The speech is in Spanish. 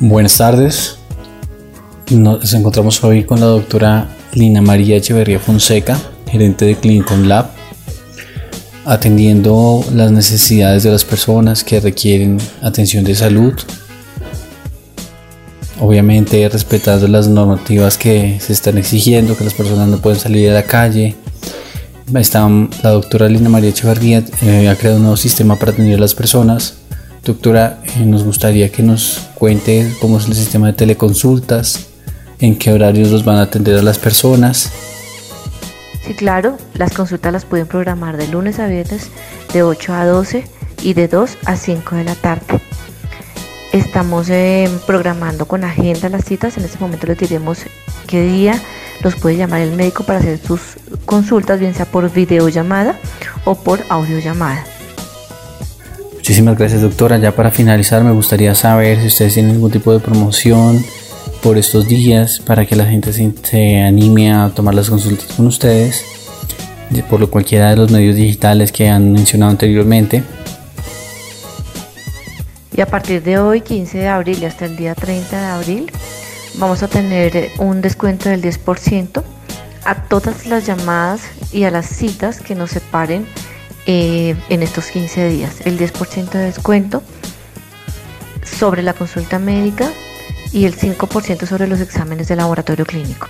Buenas tardes. Nos encontramos hoy con la doctora Lina María Echeverría Fonseca, gerente de Clinicon Lab, atendiendo las necesidades de las personas que requieren atención de salud, obviamente respetando las normativas que se están exigiendo, que las personas no pueden salir a la calle, Está, la doctora Lina María Echeverría eh, ha creado un nuevo sistema para atender a las personas Doctora, eh, nos gustaría que nos cuente cómo es el sistema de teleconsultas, en qué horarios los van a atender a las personas. Sí, claro, las consultas las pueden programar de lunes a viernes de 8 a 12 y de 2 a 5 de la tarde. Estamos eh, programando con agenda las citas, en este momento les diremos qué día los puede llamar el médico para hacer sus consultas, bien sea por videollamada o por audiollamada. Muchísimas gracias doctora. Ya para finalizar me gustaría saber si ustedes tienen algún tipo de promoción por estos días para que la gente se, anime a tomar las consultas con ustedes por cualquiera de los medios digitales que han mencionado anteriormente. Y a partir de hoy, 15 de abril y hasta el día 30 de abril, vamos a tener un descuento del 10% a todas las llamadas y a las citas que nos separen eh, en estos 15 días. El 10% de descuento sobre la consulta médica y el 5% sobre los exámenes de laboratorio clínico.